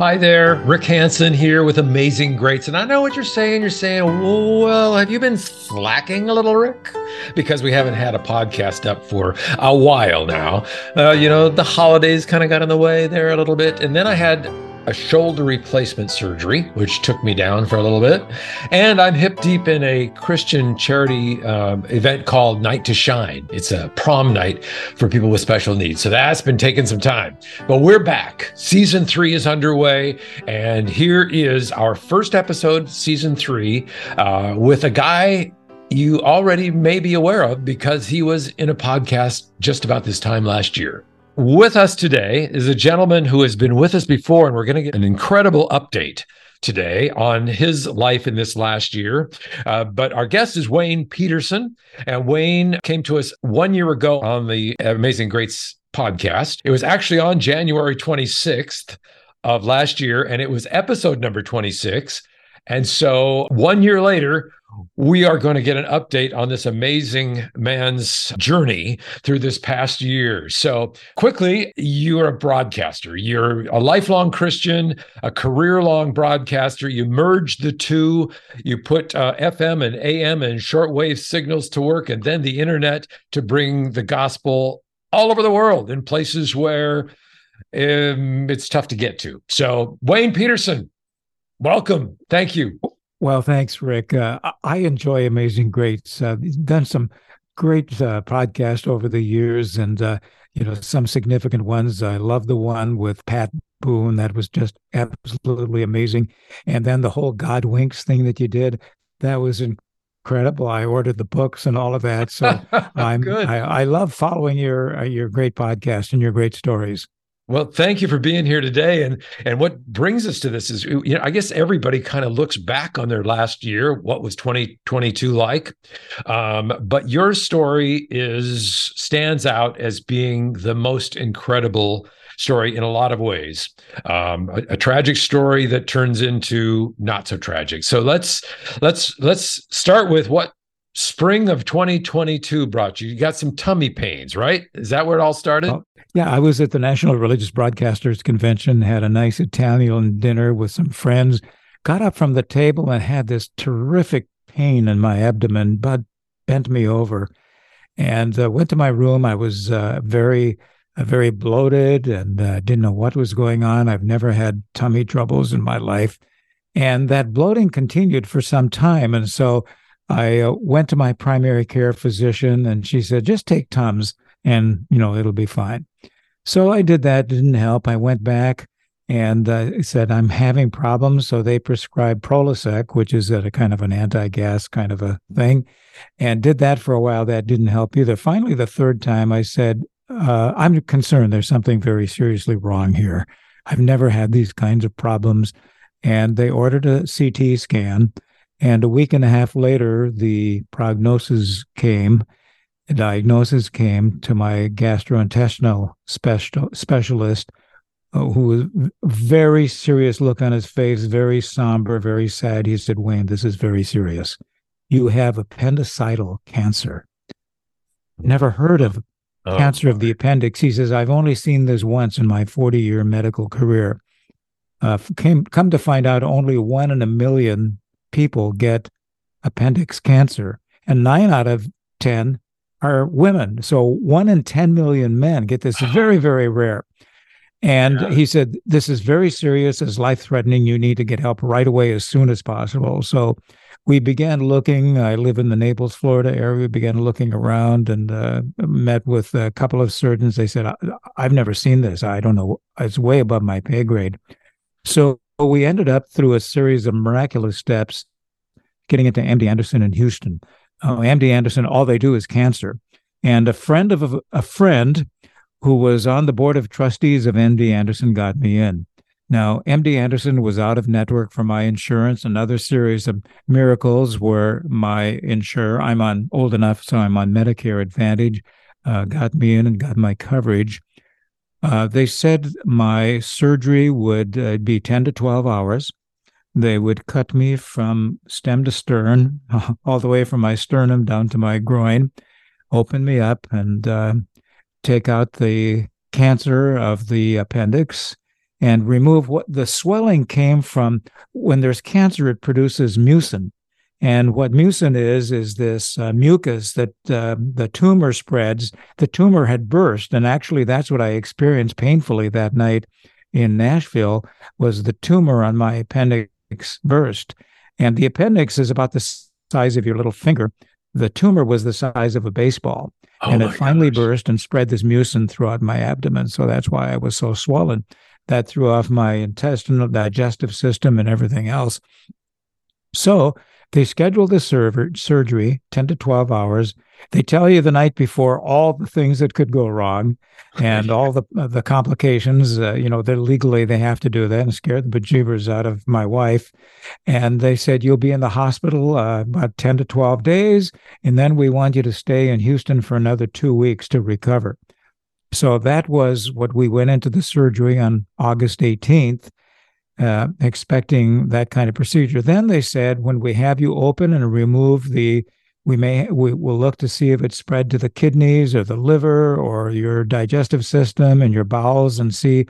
Hi there, Rick Hansen here with Amazing Greats. And I know what you're saying. You're saying, well, have you been slacking a little, Rick? Because we haven't had a podcast up for a while now. Uh, you know, the holidays kind of got in the way there a little bit. And then I had a shoulder replacement surgery, which took me down for a little bit. And I'm hip deep in a Christian charity um, event called Night to Shine. It's a prom night for people with special needs. So that's been taking some time. But we're back. Season three is underway. And here is our first episode, season three, uh, with a guy you already may be aware of because he was in a podcast just about this time last year. With us today is a gentleman who has been with us before, and we're going to get an incredible update today on his life in this last year. Uh, but our guest is Wayne Peterson, and Wayne came to us one year ago on the Amazing Greats podcast. It was actually on January 26th of last year, and it was episode number 26. And so one year later, we are going to get an update on this amazing man's journey through this past year. So, quickly, you're a broadcaster. You're a lifelong Christian, a career long broadcaster. You merge the two, you put uh, FM and AM and shortwave signals to work, and then the internet to bring the gospel all over the world in places where um, it's tough to get to. So, Wayne Peterson, welcome. Thank you. Well, thanks, Rick. Uh, I enjoy Amazing Greats. Uh, done some great uh, podcasts over the years, and uh, you know some significant ones. I love the one with Pat Boone. That was just absolutely amazing. And then the whole God Winks thing that you did, that was incredible. I ordered the books and all of that. So I'm Good. I, I love following your uh, your great podcast and your great stories. Well, thank you for being here today. And and what brings us to this is, you know, I guess everybody kind of looks back on their last year. What was 2022 like? Um, but your story is stands out as being the most incredible story in a lot of ways. Um, a, a tragic story that turns into not so tragic. So let's let's let's start with what spring of 2022 brought you. You got some tummy pains, right? Is that where it all started? Oh, yeah, I was at the National Religious Broadcasters Convention, had a nice Italian dinner with some friends, got up from the table and had this terrific pain in my abdomen. Bud bent me over and uh, went to my room. I was uh, very, uh, very bloated and uh, didn't know what was going on. I've never had tummy troubles in my life. And that bloating continued for some time. And so I uh, went to my primary care physician and she said, just take Tums and, you know, it'll be fine. So I did that, didn't help. I went back and uh, said, I'm having problems. So they prescribed Prilosec, which is a kind of an anti gas kind of a thing, and did that for a while. That didn't help either. Finally, the third time, I said, uh, I'm concerned there's something very seriously wrong here. I've never had these kinds of problems. And they ordered a CT scan. And a week and a half later, the prognosis came the diagnosis came to my gastrointestinal special, specialist, uh, who was very serious look on his face, very somber, very sad. He said, Wayne, this is very serious. You have appendiceal cancer. Never heard of oh, cancer of the appendix. He says, I've only seen this once in my 40 year medical career. Uh, came, come to find out, only one in a million people get appendix cancer, and nine out of 10 are women. So one in 10 million men get this very, very rare. And yeah. he said, This is very serious, it's life threatening. You need to get help right away as soon as possible. So we began looking. I live in the Naples, Florida area. We began looking around and uh, met with a couple of surgeons. They said, I've never seen this. I don't know. It's way above my pay grade. So we ended up through a series of miraculous steps getting into MD Anderson in Houston oh, MD Anderson, all they do is cancer. And a friend of a, a friend who was on the board of trustees of MD Anderson got me in. Now, MD Anderson was out of network for my insurance. Another series of miracles where my insurer, I'm on old enough, so I'm on Medicare Advantage, uh, got me in and got my coverage. Uh, they said my surgery would uh, be 10 to 12 hours. They would cut me from stem to stern, all the way from my sternum down to my groin, open me up, and uh, take out the cancer of the appendix and remove what the swelling came from. When there's cancer, it produces mucin. And what mucin is, is this uh, mucus that uh, the tumor spreads. The tumor had burst. And actually, that's what I experienced painfully that night in Nashville was the tumor on my appendix burst. And the appendix is about the size of your little finger. The tumor was the size of a baseball. Oh and it finally gosh. burst and spread this mucin throughout my abdomen. So that's why I was so swollen. That threw off my intestinal digestive system and everything else. So they schedule the server, surgery 10 to 12 hours. They tell you the night before all the things that could go wrong and all the uh, the complications. Uh, you know, they legally they have to do that and scare the bejeebers out of my wife. And they said you'll be in the hospital uh, about 10 to 12 days, and then we want you to stay in Houston for another two weeks to recover. So that was what we went into the surgery on August 18th. Uh, expecting that kind of procedure. Then they said, when we have you open and remove the, we may we will look to see if it's spread to the kidneys or the liver or your digestive system and your bowels, and see.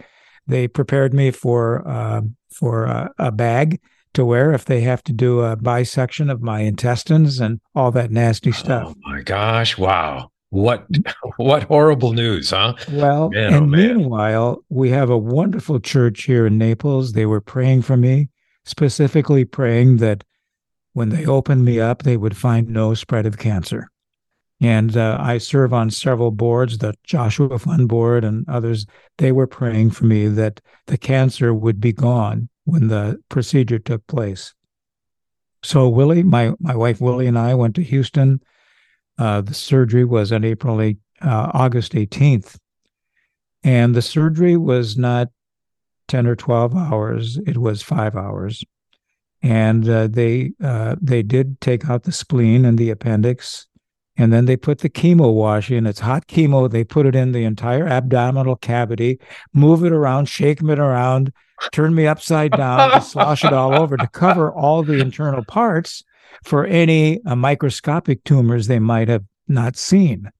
They prepared me for uh, for a, a bag to wear if they have to do a bisection of my intestines and all that nasty stuff. Oh my gosh! Wow. What what horrible news, huh? Well, man, and oh meanwhile, we have a wonderful church here in Naples. They were praying for me, specifically praying that when they opened me up, they would find no spread of cancer. And uh, I serve on several boards, the Joshua Fund Board and others. They were praying for me that the cancer would be gone when the procedure took place. So Willie, my my wife Willie and I went to Houston uh, the surgery was on April 8, uh, August 18th. And the surgery was not 10 or 12 hours, it was five hours. And uh, they uh, they did take out the spleen and the appendix, and then they put the chemo wash in. It's hot chemo. They put it in the entire abdominal cavity, move it around, shake it around, turn me upside down, slosh it all over to cover all the internal parts for any uh, microscopic tumors they might have not seen.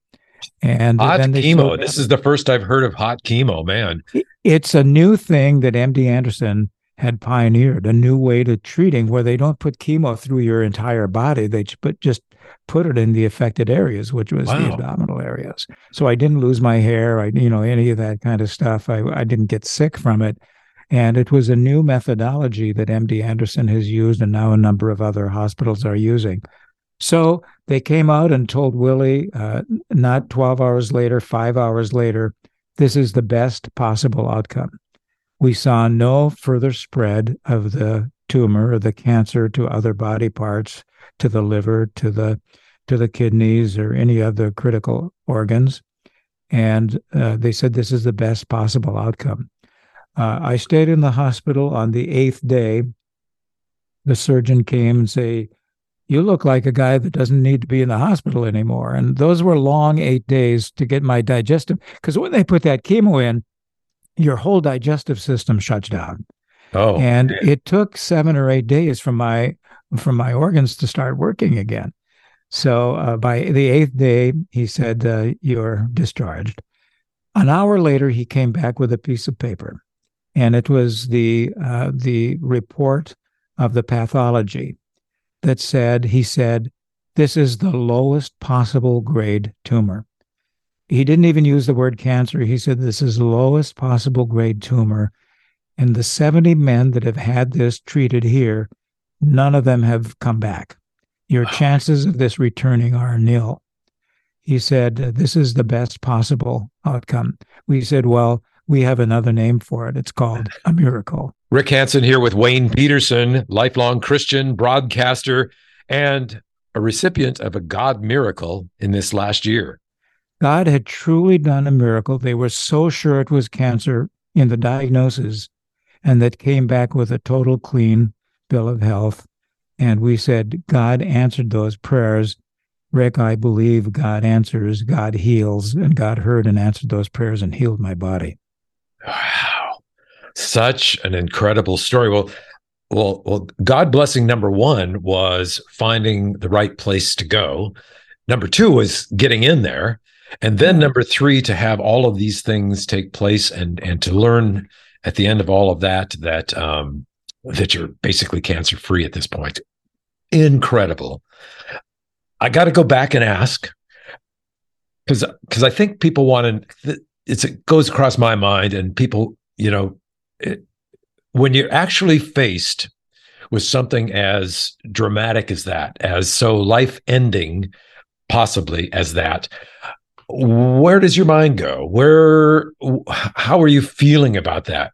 And hot chemo. This is the first I've heard of hot chemo, man. It's a new thing that MD Anderson had pioneered, a new way to treating where they don't put chemo through your entire body. They put just put it in the affected areas, which was wow. the abdominal areas. So I didn't lose my hair, I you know any of that kind of stuff. I I didn't get sick from it. And it was a new methodology that MD Anderson has used, and now a number of other hospitals are using. So they came out and told Willie, uh, not 12 hours later, five hours later, this is the best possible outcome. We saw no further spread of the tumor or the cancer to other body parts, to the liver, to the to the kidneys, or any other critical organs. And uh, they said this is the best possible outcome. Uh, I stayed in the hospital on the eighth day. The surgeon came and say, "You look like a guy that doesn't need to be in the hospital anymore." And those were long eight days to get my digestive. Because when they put that chemo in, your whole digestive system shuts down. Oh, and man. it took seven or eight days for my for my organs to start working again. So uh, by the eighth day, he said, uh, "You're discharged." An hour later, he came back with a piece of paper and it was the uh, the report of the pathology that said he said this is the lowest possible grade tumor. He didn't even use the word cancer. He said this is the lowest possible grade tumor. And the 70 men that have had this treated here, none of them have come back. Your chances of this returning are nil. He said, This is the best possible outcome. We said, Well, we have another name for it. It's called a miracle. Rick Hanson here with Wayne Peterson, lifelong Christian broadcaster and a recipient of a God miracle in this last year. God had truly done a miracle. They were so sure it was cancer in the diagnosis, and that came back with a total clean bill of health. And we said, God answered those prayers. Rick, I believe God answers, God heals, and God heard and answered those prayers and healed my body. Wow. Such an incredible story. Well, well, well, God blessing number one was finding the right place to go. Number two was getting in there. And then number three, to have all of these things take place and and to learn at the end of all of that that um, that you're basically cancer free at this point. Incredible. I got to go back and ask because because I think people want to. It's it goes across my mind, and people, you know, it, when you're actually faced with something as dramatic as that, as so life ending, possibly as that, where does your mind go? Where, how are you feeling about that?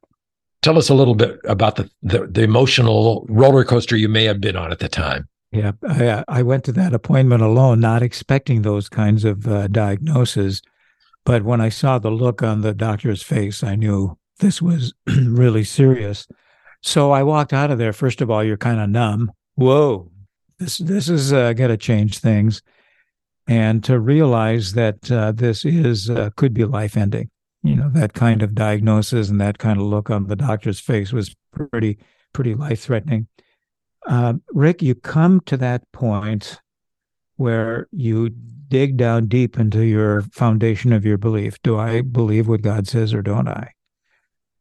Tell us a little bit about the, the, the emotional roller coaster you may have been on at the time. Yeah, I, I went to that appointment alone, not expecting those kinds of uh, diagnoses. But when I saw the look on the doctor's face, I knew this was really serious. So I walked out of there. First of all, you're kind of numb. Whoa, this this is uh, going to change things, and to realize that uh, this is uh, could be life ending. You know that kind of diagnosis and that kind of look on the doctor's face was pretty pretty life threatening. Uh, Rick, you come to that point where you dig down deep into your foundation of your belief. Do I believe what God says or don't I?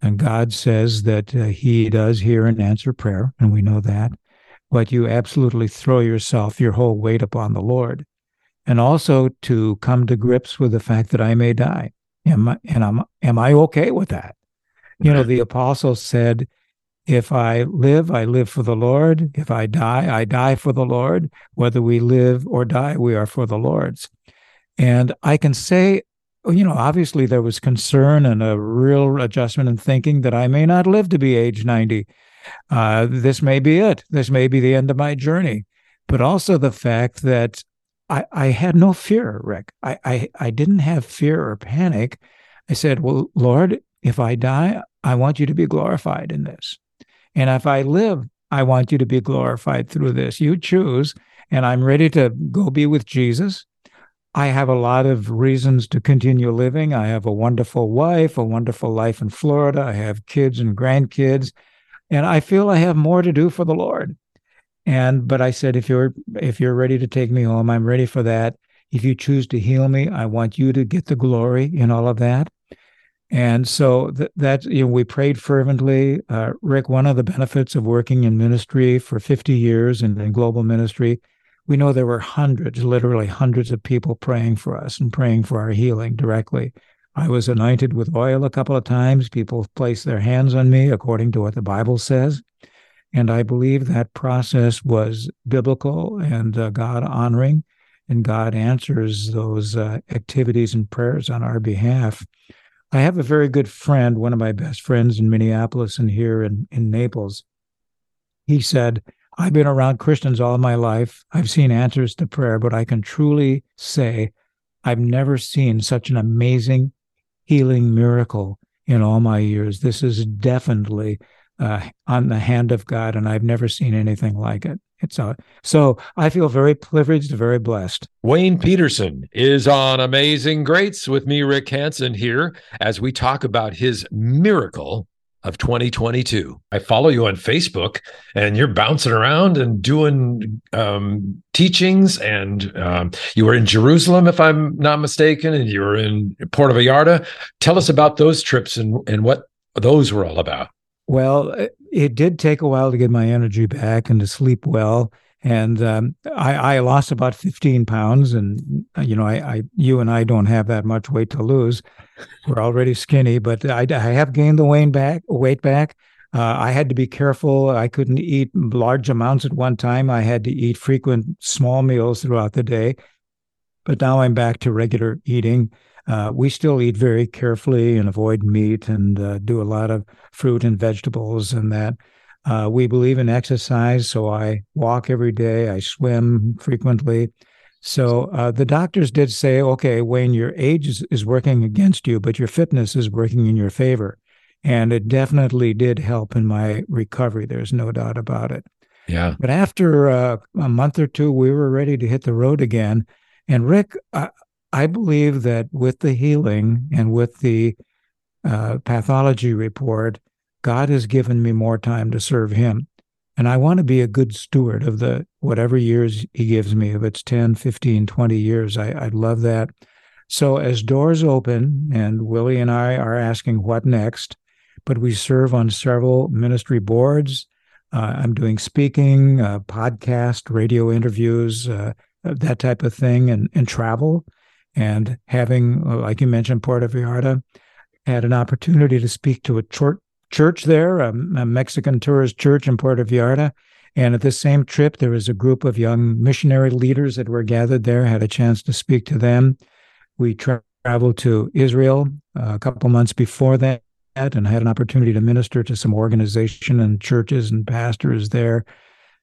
And God says that uh, He does hear and answer prayer, and we know that. But you absolutely throw yourself, your whole weight upon the Lord. And also to come to grips with the fact that I may die. Am I, and I'm, am I okay with that? You know, the apostle said, if I live, I live for the Lord. If I die, I die for the Lord. Whether we live or die, we are for the Lord's. And I can say you know, obviously there was concern and a real adjustment in thinking that I may not live to be age 90. Uh, this may be it. This may be the end of my journey. But also the fact that I, I had no fear, Rick. I, I, I didn't have fear or panic. I said, Well, Lord, if I die, I want you to be glorified in this. And if I live, I want you to be glorified through this. You choose. And I'm ready to go be with Jesus. I have a lot of reasons to continue living. I have a wonderful wife, a wonderful life in Florida. I have kids and grandkids, and I feel I have more to do for the Lord. And but I said, if you're if you're ready to take me home, I'm ready for that. If you choose to heal me, I want you to get the glory in all of that. And so th- that you know, we prayed fervently. Uh, Rick, one of the benefits of working in ministry for 50 years and in global ministry we know there were hundreds, literally hundreds of people praying for us and praying for our healing directly. I was anointed with oil a couple of times. People placed their hands on me according to what the Bible says. And I believe that process was biblical and uh, God honoring, and God answers those uh, activities and prayers on our behalf. I have a very good friend, one of my best friends in Minneapolis and here in, in Naples. He said, I've been around Christians all my life. I've seen answers to prayer, but I can truly say I've never seen such an amazing healing miracle in all my years. This is definitely uh, on the hand of God, and I've never seen anything like it. It's a, so I feel very privileged, very blessed. Wayne Peterson is on Amazing Greats with me, Rick Hanson, here as we talk about his miracle of 2022. I follow you on Facebook and you're bouncing around and doing um, teachings. And um, you were in Jerusalem, if I'm not mistaken, and you were in Puerto Vallarta. Tell us about those trips and, and what those were all about. Well, it did take a while to get my energy back and to sleep well. And um, I, I, lost about 15 pounds and you know I, I, you and i don't have that much weight to lose. We're already skinny but i, I have gained the weight back weight back. Uh, i had to be careful. I couldn't eat large amounts at one time. I had to eat frequent small meals throughout the day. But now i'm back to regular eating uh, we still eat very carefully and avoid meat and uh, do a lot of fruit and vegetables and that uh, we believe in exercise, so I walk every day, I swim frequently. So uh, the doctors did say, okay, Wayne, your age is, is working against you, but your fitness is working in your favor. And it definitely did help in my recovery. There's no doubt about it. Yeah. But after uh, a month or two, we were ready to hit the road again. And Rick, I, I believe that with the healing and with the uh, pathology report, God has given me more time to serve him. And I want to be a good steward of the whatever years he gives me. If it's 10, 15, 20 years, I, I'd love that. So as doors open and Willie and I are asking what next, but we serve on several ministry boards. Uh, I'm doing speaking, uh, podcast, radio interviews, uh, that type of thing, and, and travel. And having, like you mentioned, Puerto Vallarta, had an opportunity to speak to a church, church there, a, a Mexican tourist church in Puerto Vallarta. And at this same trip, there was a group of young missionary leaders that were gathered there, had a chance to speak to them. We tra- traveled to Israel uh, a couple months before that and had an opportunity to minister to some organization and churches and pastors there.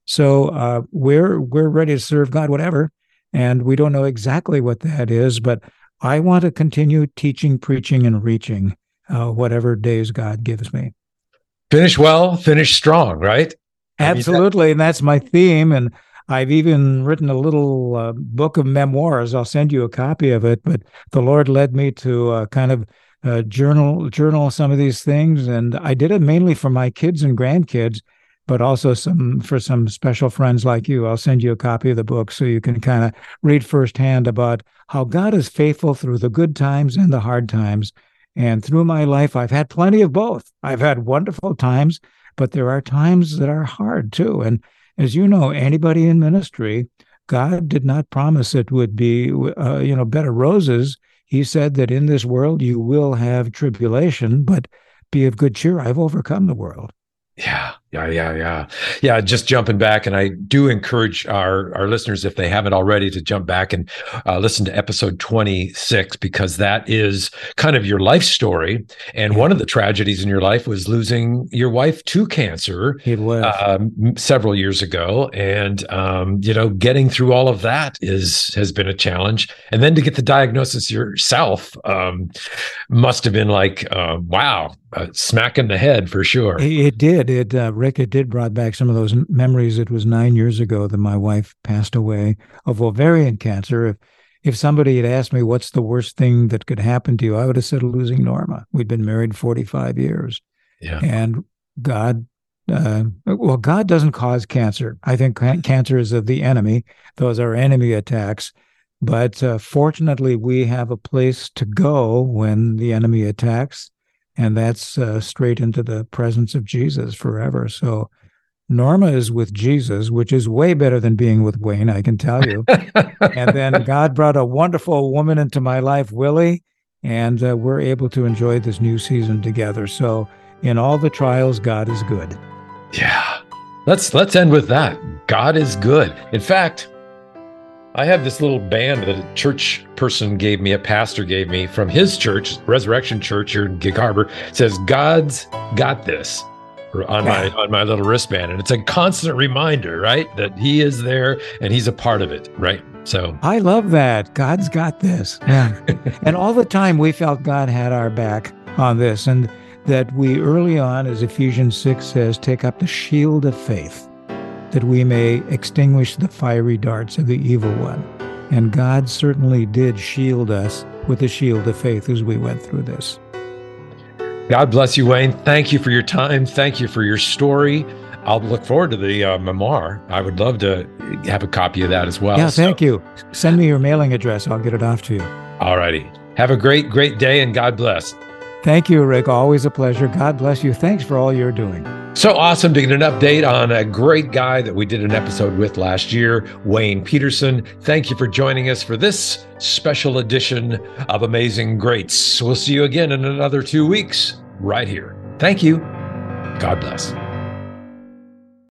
So uh, we're we're ready to serve God, whatever, and we don't know exactly what that is, but I want to continue teaching, preaching, and reaching uh, whatever days God gives me. Finish well, finish strong, right? Absolutely, I mean, that- and that's my theme. And I've even written a little uh, book of memoirs. I'll send you a copy of it. But the Lord led me to uh, kind of uh, journal journal some of these things, and I did it mainly for my kids and grandkids, but also some for some special friends like you. I'll send you a copy of the book so you can kind of read firsthand about how God is faithful through the good times and the hard times. And through my life, I've had plenty of both. I've had wonderful times, but there are times that are hard too. And as you know, anybody in ministry, God did not promise it would be, uh, you know, better roses he said that in this world you will have tribulation, but be of good cheer. I've overcome the world. Yeah, yeah, yeah, yeah, yeah. Just jumping back, and I do encourage our our listeners, if they haven't already, to jump back and uh, listen to episode twenty six because that is kind of your life story. And one of the tragedies in your life was losing your wife to cancer. It was um, several years ago, and um, you know, getting through all of that is has been a challenge. And then to get the diagnosis yourself um, must have been like, uh, wow, a smack in the head for sure. It did. It uh, Rick. It did brought back some of those memories. It was nine years ago that my wife passed away of ovarian cancer. If if somebody had asked me what's the worst thing that could happen to you, I would have said losing Norma. We'd been married forty five years. Yeah. And God, uh, well, God doesn't cause cancer. I think cancer is of the enemy. Those are enemy attacks. But uh, fortunately, we have a place to go when the enemy attacks and that's uh, straight into the presence of Jesus forever. So Norma is with Jesus, which is way better than being with Wayne, I can tell you. and then God brought a wonderful woman into my life, Willie, and uh, we're able to enjoy this new season together. So in all the trials, God is good. Yeah. Let's let's end with that. God is good. In fact, I have this little band that a church person gave me, a pastor gave me from his church, Resurrection Church here in Gig Harbor. It says, God's got this on my on my little wristband. And it's a constant reminder, right? That he is there and he's a part of it, right? So I love that. God's got this. Yeah. and all the time we felt God had our back on this. And that we early on, as Ephesians 6 says, take up the shield of faith that we may extinguish the fiery darts of the evil one. And God certainly did shield us with the shield of faith as we went through this. God bless you, Wayne. Thank you for your time. Thank you for your story. I'll look forward to the uh, memoir. I would love to have a copy of that as well. Yeah, thank so. you. Send me your mailing address. I'll get it off to you. All righty. Have a great, great day and God bless. Thank you, Rick. Always a pleasure. God bless you. Thanks for all you're doing. So awesome to get an update on a great guy that we did an episode with last year, Wayne Peterson. Thank you for joining us for this special edition of Amazing Greats. We'll see you again in another two weeks right here. Thank you. God bless.